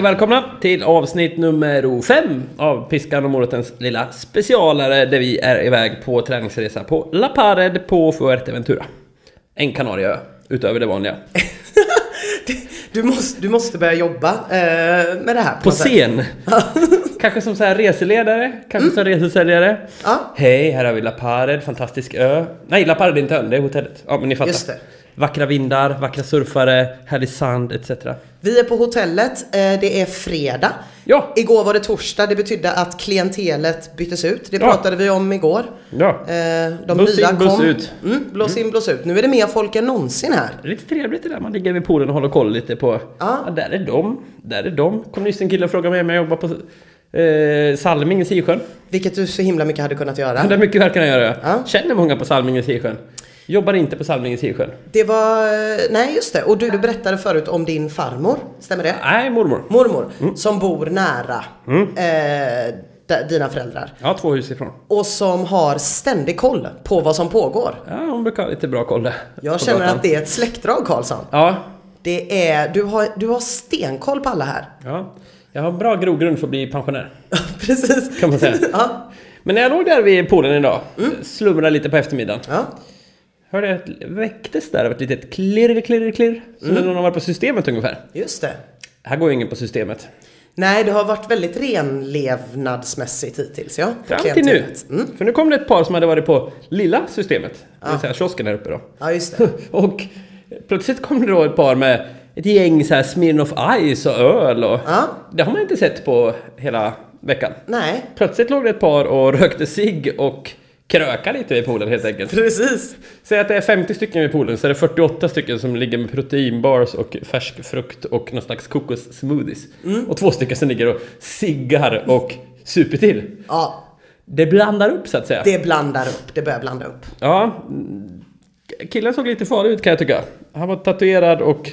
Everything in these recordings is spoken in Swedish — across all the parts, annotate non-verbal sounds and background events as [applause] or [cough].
Och välkomna till avsnitt nummer 5 av Piskan och Morotens lilla specialare där vi är iväg på träningsresa på La Pared på Fuerteventura. En Kanarieö, utöver det vanliga. [laughs] Du måste, du måste börja jobba eh, med det här. På sätt. scen. [laughs] Kanske som så här reseledare, kanske som resesäljare. Ja. Hej, här har vi La Pared, fantastisk ö. Nej, La Pared är inte ön, det är hotellet. Ja, men ni fattar. Just det. Vackra vindar, vackra surfare, härlig sand etc. Vi är på hotellet, eh, det är fredag. Ja. Igår var det torsdag, det betydde att klientelet byttes ut. Det Ja. pratade vi om igår. Ja. Eh, de Blås nya in, blås kom. ut. Mm, blås in, blås ut. Nu är det mer folk än någonsin här. Det är lite trevligt det där, man ligger vid poolen och håller koll lite på... Ja. Ja, där är de, där är de. Kom nyss en kille och frågade mig om jag jobbar på eh, Salming i Sisjön. Vilket du så himla mycket hade kunnat göra. Det är mycket kan jag göra. Ja. Känner många på Salming i Sisjön. Jobbar inte på Salming i Sisjön. Det var, eh, nej just det. Och du, du berättade förut om din farmor, stämmer det? Nej, mormor. Mormor, Mm. som bor nära eh, d- dina föräldrar. Ja, två hus ifrån. Och som har ständig koll på vad som pågår. Ja, hon brukar ha lite bra koll där. Jag känner gatan. att det är ett släktdrag Karlsson. Ja, Det är, du har, du har stenkoll på alla här. ja. Jag har bra grogrund för att bli pensionär. [laughs] Precis. Kan man säga. [laughs] Ja, Men när jag låg där vid poolen idag, slumrade lite på eftermiddagen. ja. Hörde jag att väcktes där av ett litet klirr, klirr, klirr. Som när någon har varit på systemet ungefär. Just det. Här går ju ingen på systemet. Nej, det har varit väldigt renlevnadsmässigt hittills, ja. Fram till nu. Mm. För nu kom det ett par som hade varit på lilla systemet. Det vill säga kiosken här uppe då. Ja, just det. [laughs] Och plötsligt kom det då ett par med ett gäng så här Smirnoff Ice och öl och... Ja. Det har man inte sett på hela veckan. Nej, Plötsligt låg det ett par och [laughs] rökte cigg och kröka lite vid poolen helt enkelt. precis. Säg att det är 50 stycken vid poolen så är det 48 stycken som ligger med proteinbars och färsk frukt och någon slags kokossmoothies. Och två stycken som ligger och ciggar och super till. Ja, Det blandar upp så att säga. det blandar upp. Det börjar blanda upp. Ja, mm, killen såg lite farlig ut kan jag tycka. Han var tatuerad och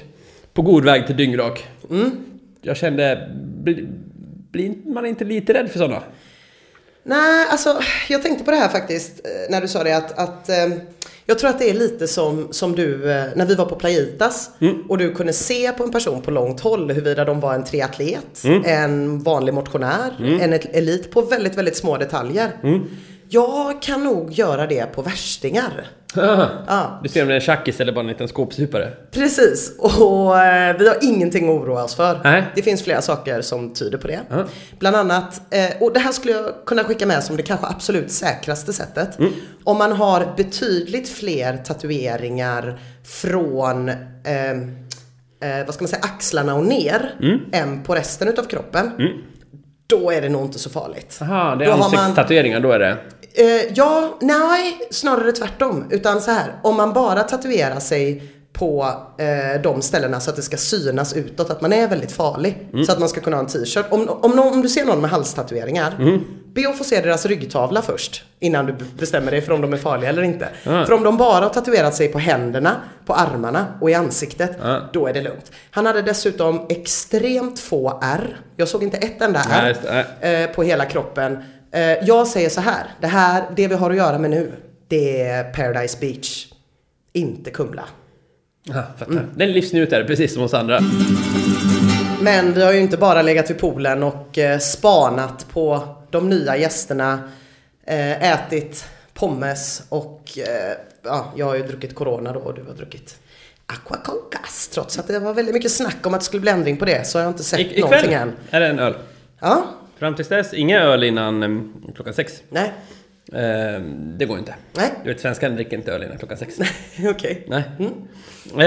på god väg till dyngrak. Jag kände, bli- blir man inte lite rädd för sådana? Nej, alltså jag tänkte på det här faktiskt eh, när du sa det att, att eh, jag tror att det är lite som, som du eh, när vi var på Playitas och du kunde se på en person på långt håll huruvida de var en triatlet, en vanlig motionär, en et- elit på väldigt, väldigt små detaljer. Jag kan nog göra det på värstingar. Ja. Du ser om det är en tjackis eller bara en liten skåpsupare? Precis, och eh, vi har ingenting att oroa oss för. Nej. Det finns flera saker som tyder på det. Ja. Bland annat, eh, och det här skulle jag kunna skicka med som det kanske absolut säkraste sättet. Mm. Om man har betydligt fler tatueringar från eh, eh, vad ska man säga, axlarna och ner Mm. än på resten utav kroppen. Då är det nog inte så farligt. Jaha, det Då är har man- ansiktstatueringar, då är det... Eh, ja, nej, snarare tvärtom. Utan så här, om man bara tatuerar sig på eh, de ställena så att det ska synas utåt att man är väldigt farlig. Så att man ska kunna ha en t-shirt. Om, om, om du ser någon med halstatueringar, be att få se deras ryggtavla först. Innan du bestämmer dig för om de är farliga eller inte. Ja. För om de bara har tatuerat sig på händerna, på armarna och i ansiktet, Ja. då är det lugnt. Han hade dessutom extremt få R. Jag såg inte ett enda Nej, R just det. eh, på hela kroppen. Eh, jag säger så här, det här, det vi har att göra med nu, det är Paradise Beach. Inte Kumla. Ja, fattar. Det är en livsnjutare, precis som oss andra. Men vi har ju inte bara legat vid poolen och eh, spanat på de nya gästerna, eh, ätit pommes och ja, jag har ju druckit Corona då och du har druckit Aqua con gas. Trots att det var väldigt mycket snack om att det skulle bli ändring på det så har jag inte sett I, någonting än. är det en öl. Ja, Fram tills dess, inga öl innan um, klockan sex. nej, Eh, det går inte. nej, Du vet, svenskarna dricker inte öl innan klockan sex. [laughs] okej. Nej.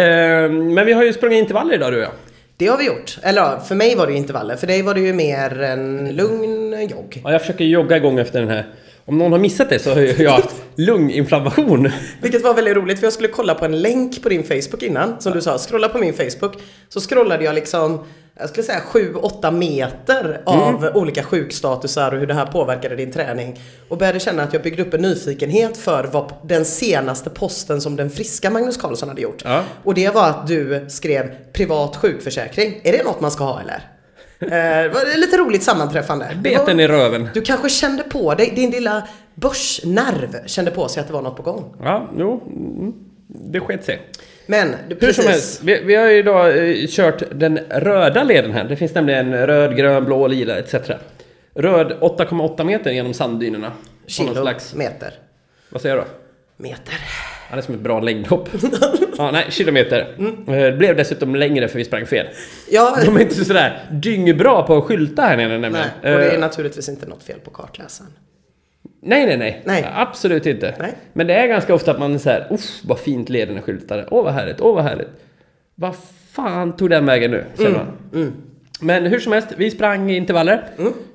Eh, men vi har ju sprungit intervaller idag du och jag. Det har vi gjort. Eller ja, för mig var det ju intervaller. För dig var det ju mer en lugn jogg. Ja, jag försöker jogga igång efter den här. Om någon har missat det så har jag haft lunginflammation. Vilket var väldigt roligt för jag skulle kolla på en länk på din Facebook innan. Som du sa, scrolla på min Facebook. Så scrollade jag liksom, jag skulle säga 7-8 meter av olika sjukstatusar och hur det här påverkade din träning. Och började känna att jag byggde upp en nyfikenhet för vad den senaste posten som den friska Magnus Carlsson hade gjort. Ja. Och det var att du skrev privat sjukförsäkring. Är det något man ska ha eller? Eh, det var lite roligt sammanträffande. Det var- Beten i röven. Du kanske kände på dig, din lilla börsnerv kände på sig att det var något på gång. Ja, jo. mm, Det sket sig. Men, du, Hur som helst, vi, vi har ju idag eh, kört den röda leden här. Det finns nämligen röd, grön, blå, lila etc. Röd 8,8 meter genom sanddynerna. Slags, Kilometer. vad säger jag då? Meter. Det är som ett bra längdhopp. ja, nej, kilometer. Mm. Eh, Det blev dessutom längre för vi sprang fel. Ja, De är inte sådär dyngbra på att skylta här nere nämligen. nej. Och det är Eh, naturligtvis inte något fel på kartläsaren. nej, nej, nej, Nej. Absolut inte. Nej. Men det är ganska ofta att man är såhär, uff vad fint leden är skyltade. Åh vad härligt, åh vad härligt. Vad fan tog den vägen nu? Känner man. Mm. Men hur som helst, vi sprang intervaller.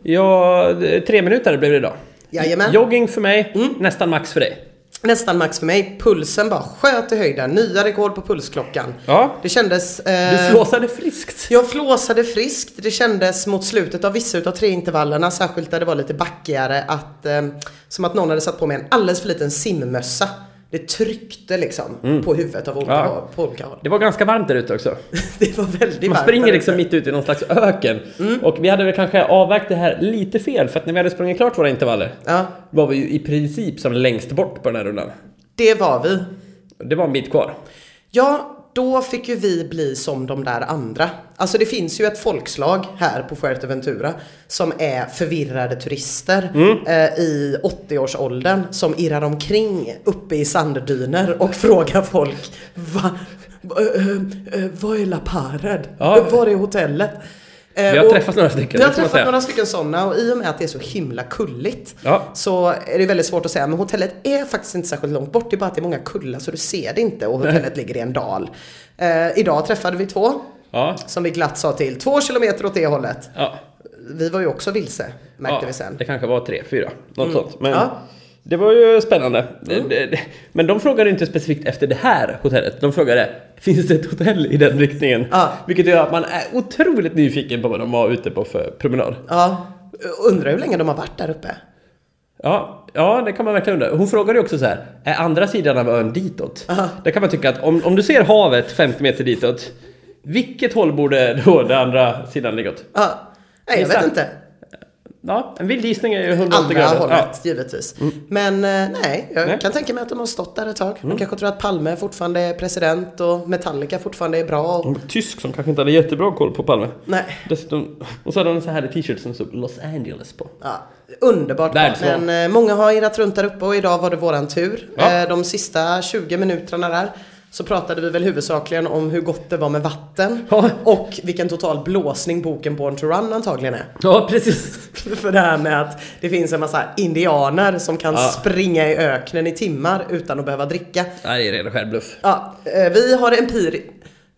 Ja, tre minuter blev det idag. Jajamän. Jogging för mig, Mm. nästan max för dig. Nästan max för mig. Pulsen bara sköt i höjden. Nya rekord på pulsklockan. Ja. Det kändes... Du Eh, flåsade friskt. jag flåsade friskt. Det kändes mot slutet av vissa utav tre intervallerna, särskilt där det var lite backigare, att, eh, som att någon hade satt på mig en alldeles för liten simmössa. Det tryckte liksom på huvudet av olika, Mm. Ja. på olika håll. Det var ganska varmt där ute också. [laughs] Det var väldigt Man varmt springer där liksom mitt ute i någon slags öken. Mm. Och vi hade väl kanske avvägt det här lite fel, för att när vi hade sprungit klart våra intervaller Ja, var vi ju i princip som längst bort på den här rundan. det var vi. Det var en bit kvar. Ja, då fick ju vi bli som de där andra. Alltså det finns ju ett folkslag här på Fuerteventura som är förvirrade turister eh, i 80-årsåldern som irrar omkring uppe i sanddyner och [laughs] frågar folk Va, va, eh, vad är La Pared? Ja. Var är hotellet? Eh, Vi har och träffat några stycken, Vi har träffat några stycken sådana och i och med att det är så himla kulligt Ja. så är det väldigt svårt att säga. Men hotellet är faktiskt inte särskilt långt bort. Det är bara att det är många kullar så du ser det inte och hotellet ligger i en dal. Eh, idag träffade vi två Ja. som vi glatt sa till. Två kilometer åt det hållet. Ja. Vi var ju också vilse märkte vi sen. Det kanske var tre, fyra, något sånt. Men Ja. Det var ju spännande. Det. Men de frågade inte specifikt efter det här hotellet. De frågade, finns det ett hotell i den riktningen? Ja. Vilket gör att man är otroligt nyfiken på vad de var ute på för promenad. Ja, undrar hur länge de har varit där uppe. Ja, ja, det kan man verkligen undra. Hon frågade ju också så här, är andra sidan av ön ditåt? Aha. Där kan man tycka att om, om du ser havet 50 meter ditåt, vilket håll borde då den andra sidan ligga åt? Ja. Nej, jag vet inte. Ja, en vild gissning är ju 180 Andra grader. hållet, givetvis. Men eh, nej, jag Nej. kan tänka mig att de har stått där ett tag. De kanske tror att Palme fortfarande är president och Metallica fortfarande är bra. Och, Ja. Tysk som kanske inte hade jättebra koll på Palme. nej, Dessutom, och så hade en så här t-shirt som stod Los Angeles på. Ja, underbart bra. Men eh, många har irrat runt där uppe och idag var det våran tur. Ja. Eh, de sista 20 minuterna där så pratade vi väl huvudsakligen om hur gott det var med vatten. Ja. Och vilken total blåsning boken Born to Run antagligen är. Ja, precis. [laughs] För det här med att det finns en massa indianer som kan Ja. springa i öknen i timmar utan att behöva dricka. Nej, det är ren och skär bluff. Ja, eh, vi har empiri...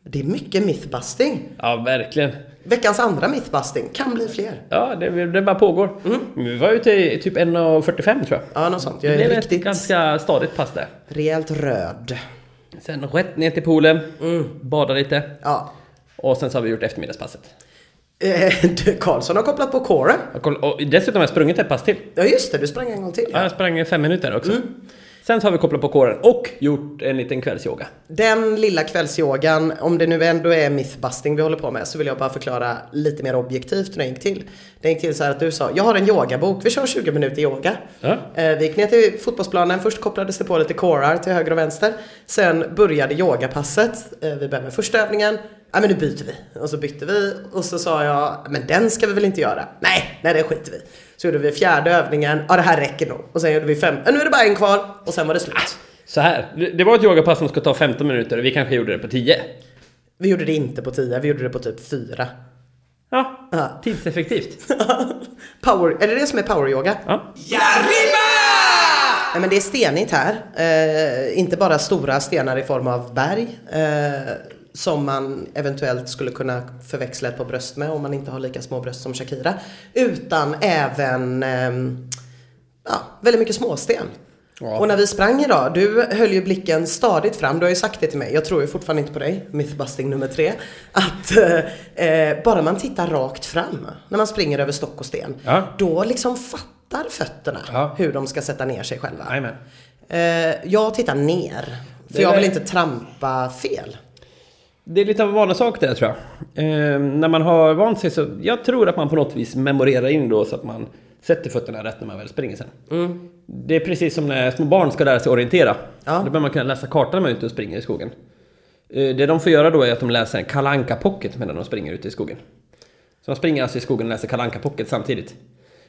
Det är mycket mythbusting. Ja, verkligen. Veckans andra mythbusting. Kan bli fler. Ja, det, det bara pågår. Vi var ute i typ 1.45 tror jag. Ja, något sånt. Det Jag blev är ett riktigt ganska stadigt pass där. rejält röd. Sen rätt ner till poolen, bada lite. Ja, Och sen så har vi gjort eftermiddagspasset. Eh, [laughs] Karlsson har kopplat på kåren. Och, dessutom har jag sprungit ett pass till. Ja just det, du sprang en gång till. Ja, Ja. jag sprang fem minuter också. Sen så har vi kopplat på kåren och gjort en liten kvällsyoga. Den lilla kvällsyogan, om det nu ändå är mythbusting vi håller på med, så vill jag bara förklara lite mer objektivt hur den gick till. Den gick till så här att du sa, jag har en yogabok, vi kör 20 minuter yoga. Ja. Eh, Vi gick ner till fotbollsplanen, först kopplades det på lite corar till höger och vänster. Sen började yogapasset, Eh, vi började med första övningen, ja men nu byter vi. Och så bytte vi och så sa jag, men den ska vi väl inte göra? Nej, nej det skiter vi Så gjorde vi fjärde övningen, ja det här räcker nog. Och sen gjorde vi fem, ja, nu är det bara en kvar och sen var det slut. Så här, det- var ett yogapass som ska ta 15 minuter och vi kanske gjorde det på 10. Vi gjorde det inte på 10, vi gjorde det på typ 4. Ja, Ja. tidseffektivt. [laughs] Power, är det det som är poweryoga? Ja. Nej men det är stenigt här. Eh, inte bara stora stenar i form av berg. Eh, som man eventuellt skulle kunna förväxla ett par bröst med om man inte har lika små bröst som Shakira. Utan även ehm, ja, väldigt mycket småsten. Ja. Och när vi sprang idag, du höll ju blicken stadigt fram. Du har ju sagt det till mig, jag tror ju fortfarande inte på dig, mythbusting nummer tre. Att eh, eh, bara man tittar rakt fram när man springer över stock och sten. Ja. Då liksom fattar fötterna Ja. hur de ska sätta ner sig själva. Eh, jag tittar ner. För Det jag är- vill inte trampa fel. Det är lite av en vanesak det tror jag. Eh, när man har vant sig så, jag tror att man på något vis memorerar in då så att man sätter fötterna rätt när man väl springer sen. Det är precis som när små barn ska lära sig orientera. Ja. Då behöver man kunna läsa kartan när man är ute och springer i skogen. Eh, Det de får göra då är att de läser en kalanka pocket medan de springer ute i skogen. Så de springer alltså i skogen och läser kalanka pocket samtidigt.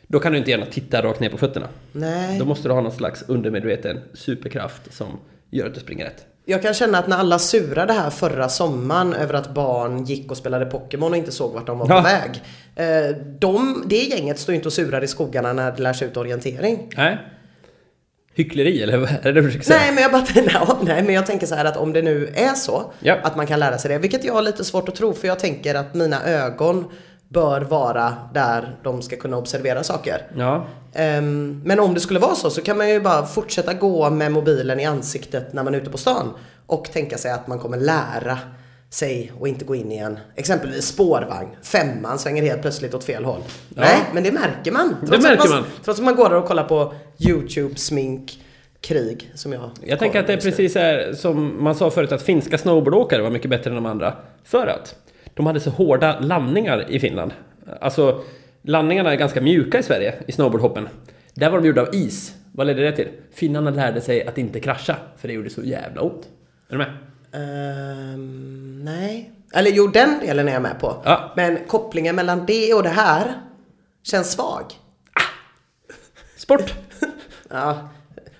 Då kan du inte gärna titta rakt ner på fötterna. Nej. Då måste du ha någon slags undermedveten superkraft som gör att du springer rätt. Jag kan känna att när alla surade här förra sommaren över att barn gick och spelade Pokémon och inte såg vart de var Ja. på väg. Eh, de, det gänget står ju inte och surar i skogarna när det lär sig ut orientering. Nej. Hyckleri, eller vad är det du försöker säga? Nej men, jag bara, [laughs] nej men jag tänker så här att om det nu är så Ja. att man kan lära sig det, vilket jag har lite svårt att tro för jag tänker att mina ögon bör vara där de ska kunna observera saker. Ja. Ehm, men om det skulle vara så så kan man ju bara fortsätta gå med mobilen i ansiktet när man är ute på stan och tänka sig att man kommer lära sig och inte gå in i en exempelvis spårvagn. Femman svänger helt plötsligt åt fel håll. Ja. Nej, men det märker man. Det Trots märker att man. Trots att man går där och kollar på YouTube smink krig som jag Jag tänker att det är precis är som man sa förut att finska snowboardåkare var mycket bättre än de andra. För att de hade så hårda landningar i Finland. Alltså landningarna är ganska mjuka i Sverige i snowboardhoppen. Där var de gjorda av is. Vad ledde det till? Finnarna lärde sig att inte krascha för det gjorde så jävla ont. Är du med? Ehm, nej. Eller jo, den delen är jag med på. Ja. Men kopplingen mellan det och det här känns svag. Sport! [laughs] Ja.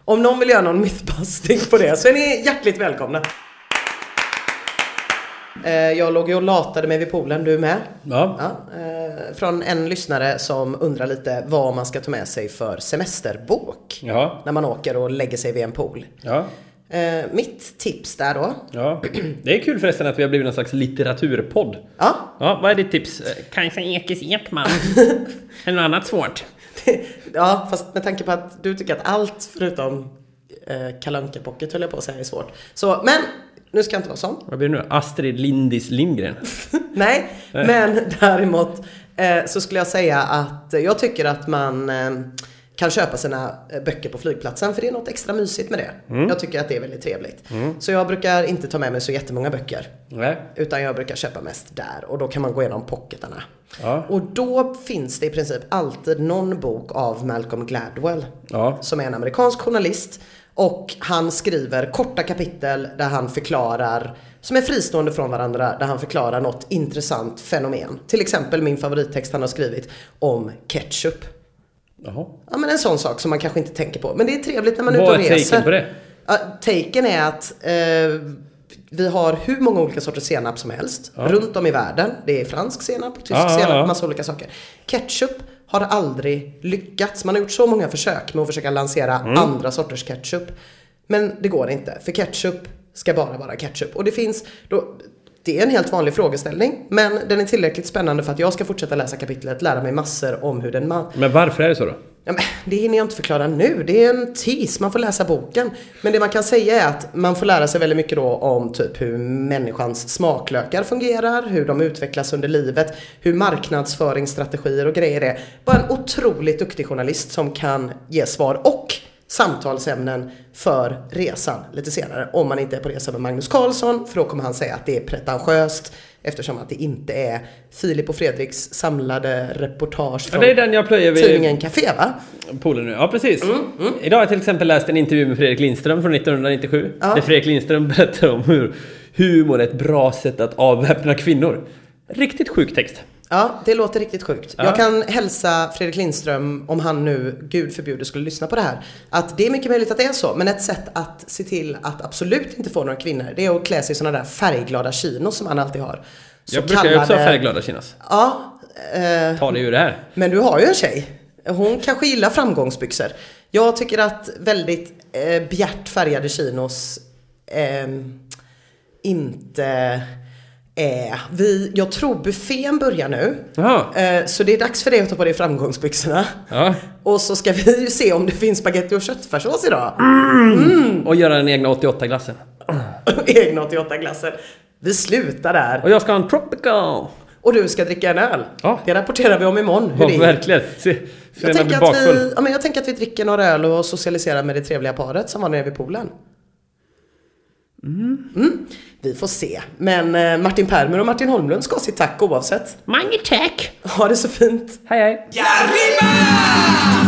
Om någon vill göra någon mythbusting på det så är ni hjärtligt välkomna. Eh, Jag låg ju och latade mig vid poolen, du med? Ja. Ja, eh, från en lyssnare som undrar lite vad man ska ta med sig för semesterbok Ja. när man åker och lägger sig vid en pool. Ja. Eh, Mitt tips där då. Ja. Det är kul förresten att vi har blivit någon slags litteraturpodd. Ja, Ja, vad är ditt tips? Kajsa Ekis Ekman. [laughs] Eller något annat svårt? ja, fast med tanke på att du tycker att allt förutom eh, Kalle pocket höll jag på att säga är svårt. Så, men nu ska jag inte vara sån. Vad blir det nu? Astrid Lindis Lindgren? [laughs] Nej, men däremot eh, så skulle jag säga att jag tycker att man eh, kan köpa sina eh, böcker på flygplatsen för det är något extra mysigt med det. Jag tycker att det är väldigt trevligt. Så jag brukar inte ta med mig så jättemånga böcker. Nej. Utan jag brukar köpa mest där och då kan man gå igenom pocketarna. Ja. Och då finns det i princip alltid någon bok av Malcolm Gladwell. Ja. Som är en amerikansk journalist. Och han skriver korta kapitel där han förklarar, som är fristående från varandra, där han förklarar något intressant fenomen. Till exempel min favorittext han har skrivit om ketchup. Jaha. Ja men en sån sak som man kanske inte tänker på. Men det är trevligt när man är ute Vad och är reser. taken på det? Ja, taken är att eh, vi har hur många olika sorters senap som helst runt om i världen. Det är fransk senap, tysk Ja, ja, senap, ja. massa olika saker. Ketchup har aldrig lyckats. Man har gjort så många försök med att försöka lansera Mm. andra sorters ketchup. Men det går inte, för ketchup ska bara vara ketchup. Och det finns, då, det är en helt vanlig frågeställning, men den är tillräckligt spännande för att jag ska fortsätta läsa kapitlet, lära mig massor om hur den man Men varför är det så då? Ja, men det hinner jag inte förklara nu. Det är en tease, man får läsa boken. Men det man kan säga är att man får lära sig väldigt mycket då om typ hur människans smaklökar fungerar, hur de utvecklas under livet, hur marknadsföringsstrategier och grejer är. Bara en otroligt duktig journalist som kan ge svar och samtalsämnen för resan lite senare. Om man inte är på resa med Magnus Carlsson, för då kommer han säga att det är pretentiöst eftersom att det inte är Filip och Fredriks samlade reportage Ja, från det är den jag plöjer vid tidningen Café va? poolen nu. Ja, precis. Mm, Idag har jag till exempel läst en intervju med Fredrik Lindström från 1997. Ja. Där Fredrik Lindström berättar om hur humor är ett bra sätt att avväpna kvinnor. Riktigt sjuk text. Ja, det låter riktigt sjukt. Ja. Jag kan hälsa Fredrik Lindström, om han nu, gud förbjude, skulle lyssna på det här, att det är mycket möjligt att det är så, men ett sätt att se till att absolut inte få några kvinnor, det är att klä sig i sådana där färgglada chinos som han alltid har. Så jag brukar ju också ha kallade- färgglada chinos. Ja, eh, Ta det ur det här. men du har ju en tjej. Hon kanske gillar framgångsbyxor. Jag tycker att väldigt eh, bjärt färgade chinos ehm, inte är... Vi, jag tror buffén börjar nu. Eh, så det är dags för dig att ta på dig framgångsbyxorna. Ja. Och så ska vi ju se om det finns spaghetti och köttfärssås idag. Och göra den egna 88-glassen. [clears throat] Egna 88-glassen. Vi slutar där. Och jag ska ha en tropical. Och du ska dricka en öl. Ja. Det rapporterar vi om imorgon. Hur Ja, det verkligen. Se, Jag tänker, att vi, ja, men jag tänker att vi dricker några öl och socialiserar med det trevliga paret som var nere vid poolen. Mm. Vi får se. Men eh, Martin Permer och Martin Holmlund ska ha sitt tack oavsett. Mange tack! Ha det så fint. Hej hej! ¡Y arriba!